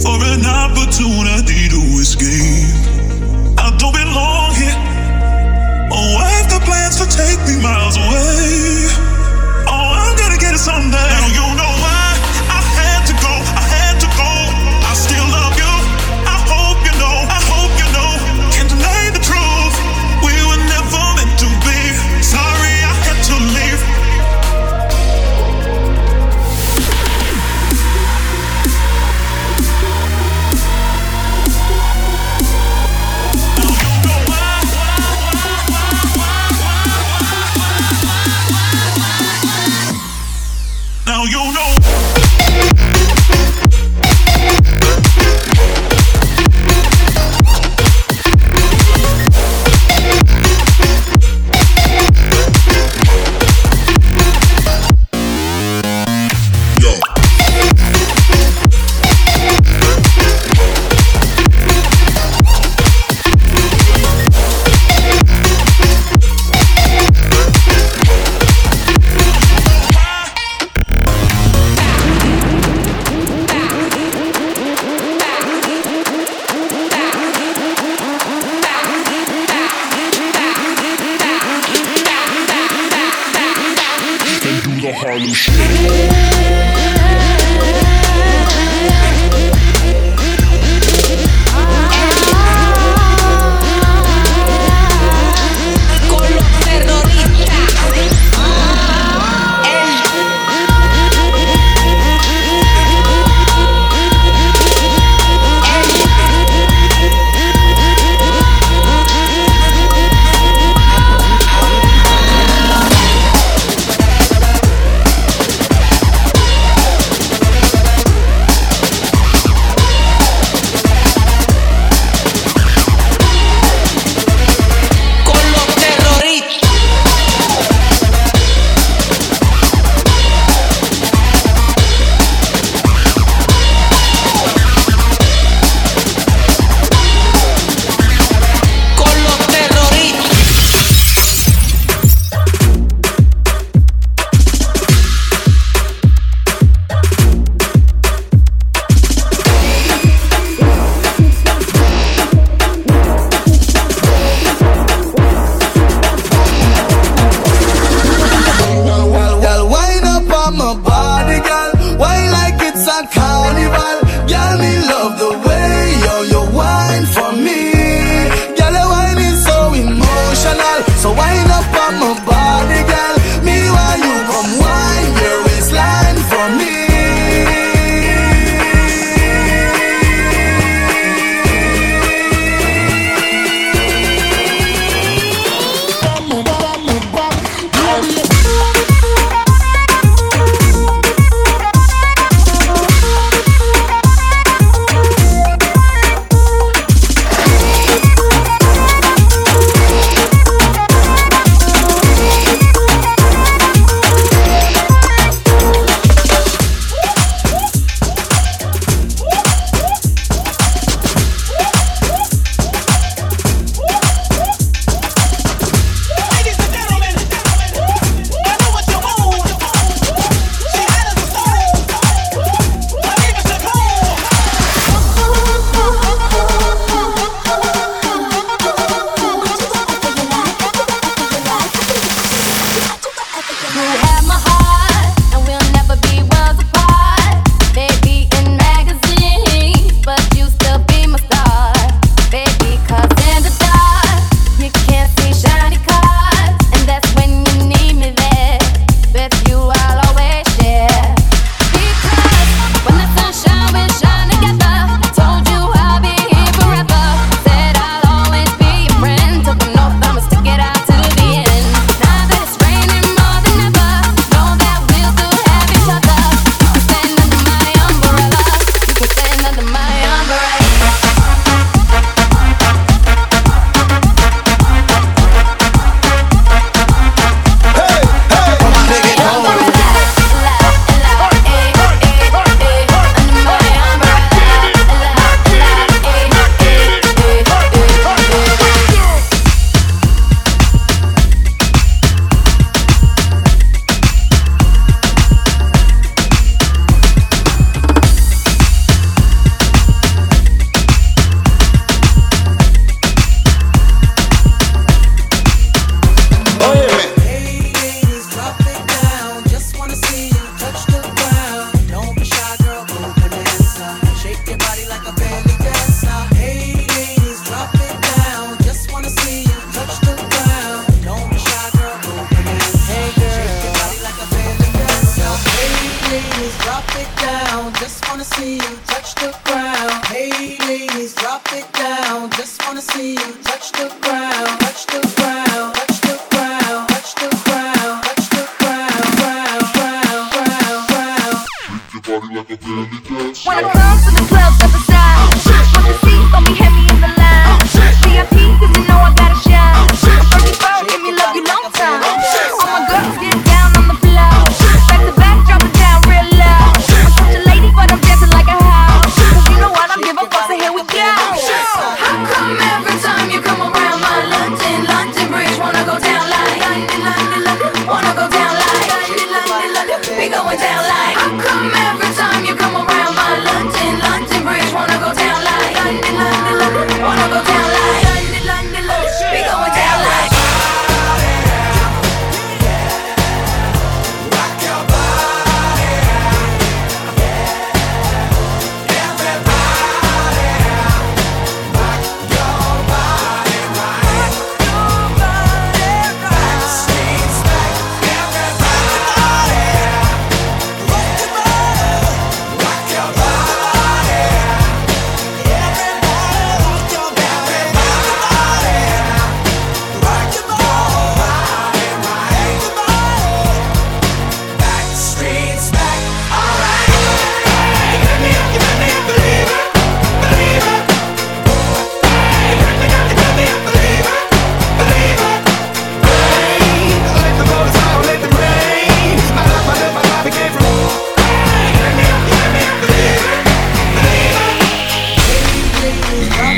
For an opportunity to escape. now you know down, just wanna see you touch the ground. Hey ladies, drop it down, just wanna see you touch the ground, touch the ground, touch the ground, touch the ground, touch the ground, ground, ground, ground, your body like a belly dance. When I'm in the club, step aside. Wanna see, don't be me in the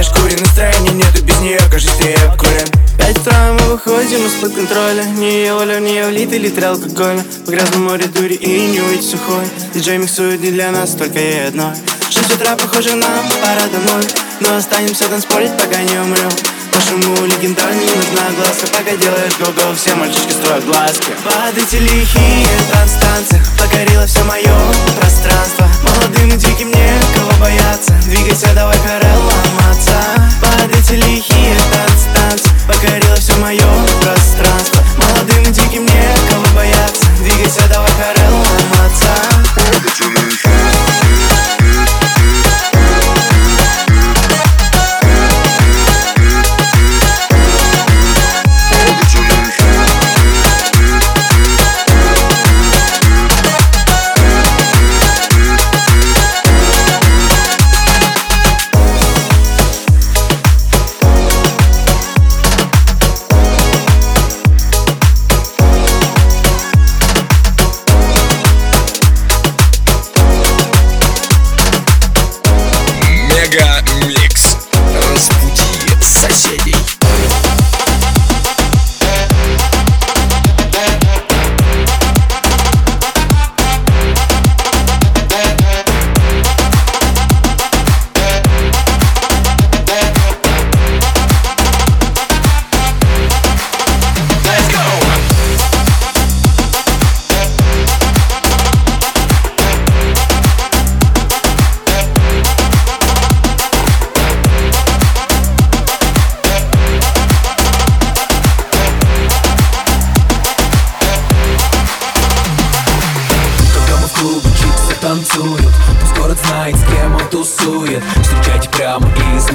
Своей шкуре Настроения нету без нее, кажется, ты обкурен Пять утра мы выходим из-под контроля. Не ее воля, в нее влит литр алкоголя. По грязному море дури и не уйти сухой. Диджей миксует не для нас, только ей одной. Шесть утра, похоже, нам пора домой. Но останемся танцполить, пока не умрем Нашему легендару не нужна глазка Пока делаешь го-го, все мальчишки строят глазки. Эти лихие транс-танцы Покорило все мое пространство. Молодым и диким некого бояться Двигайся, давай, Карел, ломаться. Эти лихие танц-танцы Покорило все мое пространство. Молодым и диким некого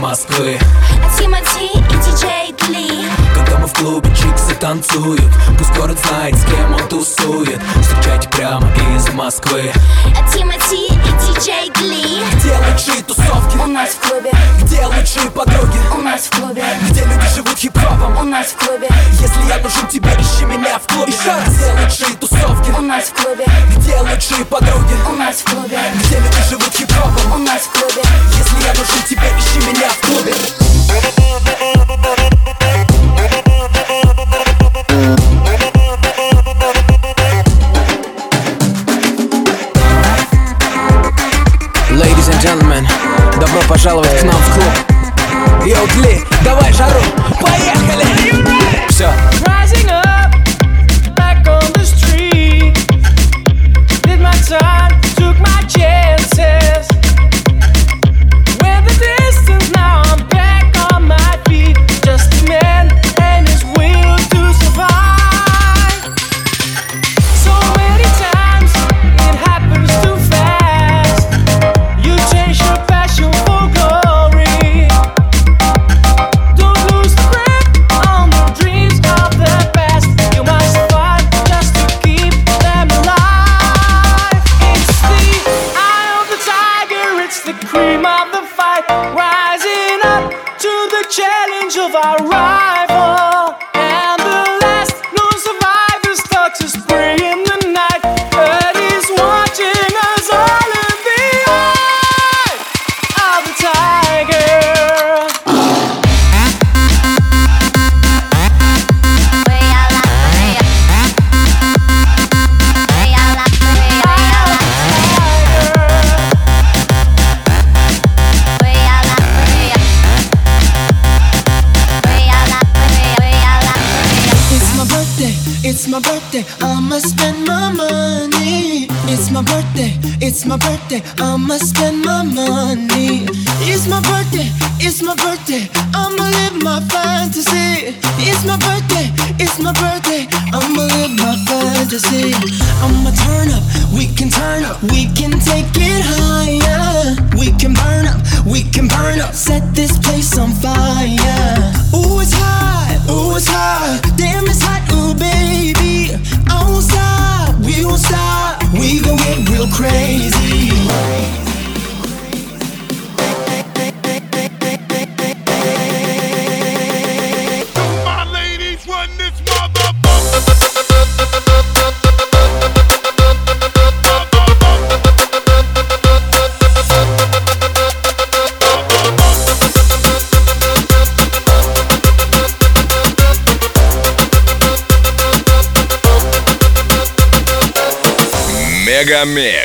Москвы Тимати и диджей Дли Когда мы в клубе чиксы танцуют Пусть город знает, с кем он тусует Встречайте прямо из Москвы Тимати и диджей Дли Где лучшие тусовки? У нас в клубе, Где лучшие подруги? у нас в клубе, Где люди живут хип-хопом? у нас в клубе, Если я нужен тебе, ищи меня в клубе Еще раз. Где лучшие тусовки? у нас в клубе, Где лучшие подруги? у нас в клубе, birthday, I'ma spend my money. It's my birthday, it's my birthday, I'ma live my fantasy. It's my birthday, it's my birthday, I'ma live my fantasy. I'ma turn up, we can turn up, we can take it higher. We can burn up, we can burn up, set this place on fire. Ooh, it's hot, ooh, it's hot, damn, it's hot, ooh, baby. I won't stop, we won't stop, we gon' get real crazy. Мегамикс.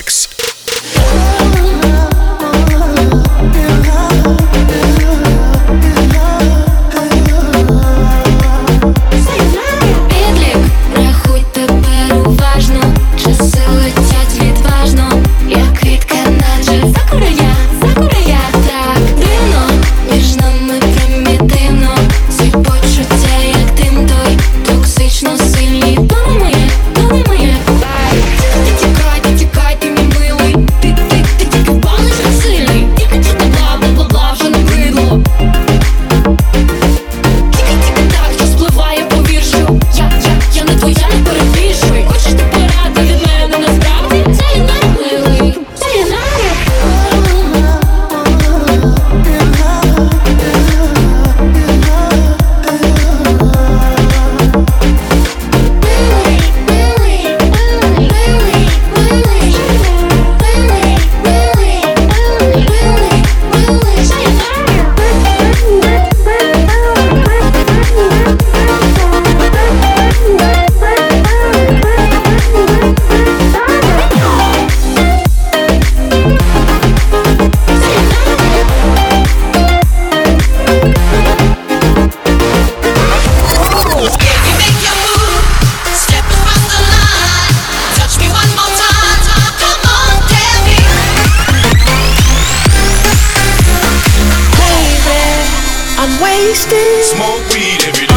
Wasted. Smoke weed every day.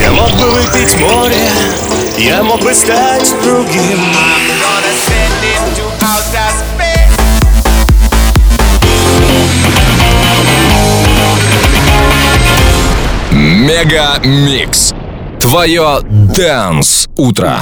Я мог бы выпить море, я мог бы стать другим. Мегамикс. Твое Дэнс утро.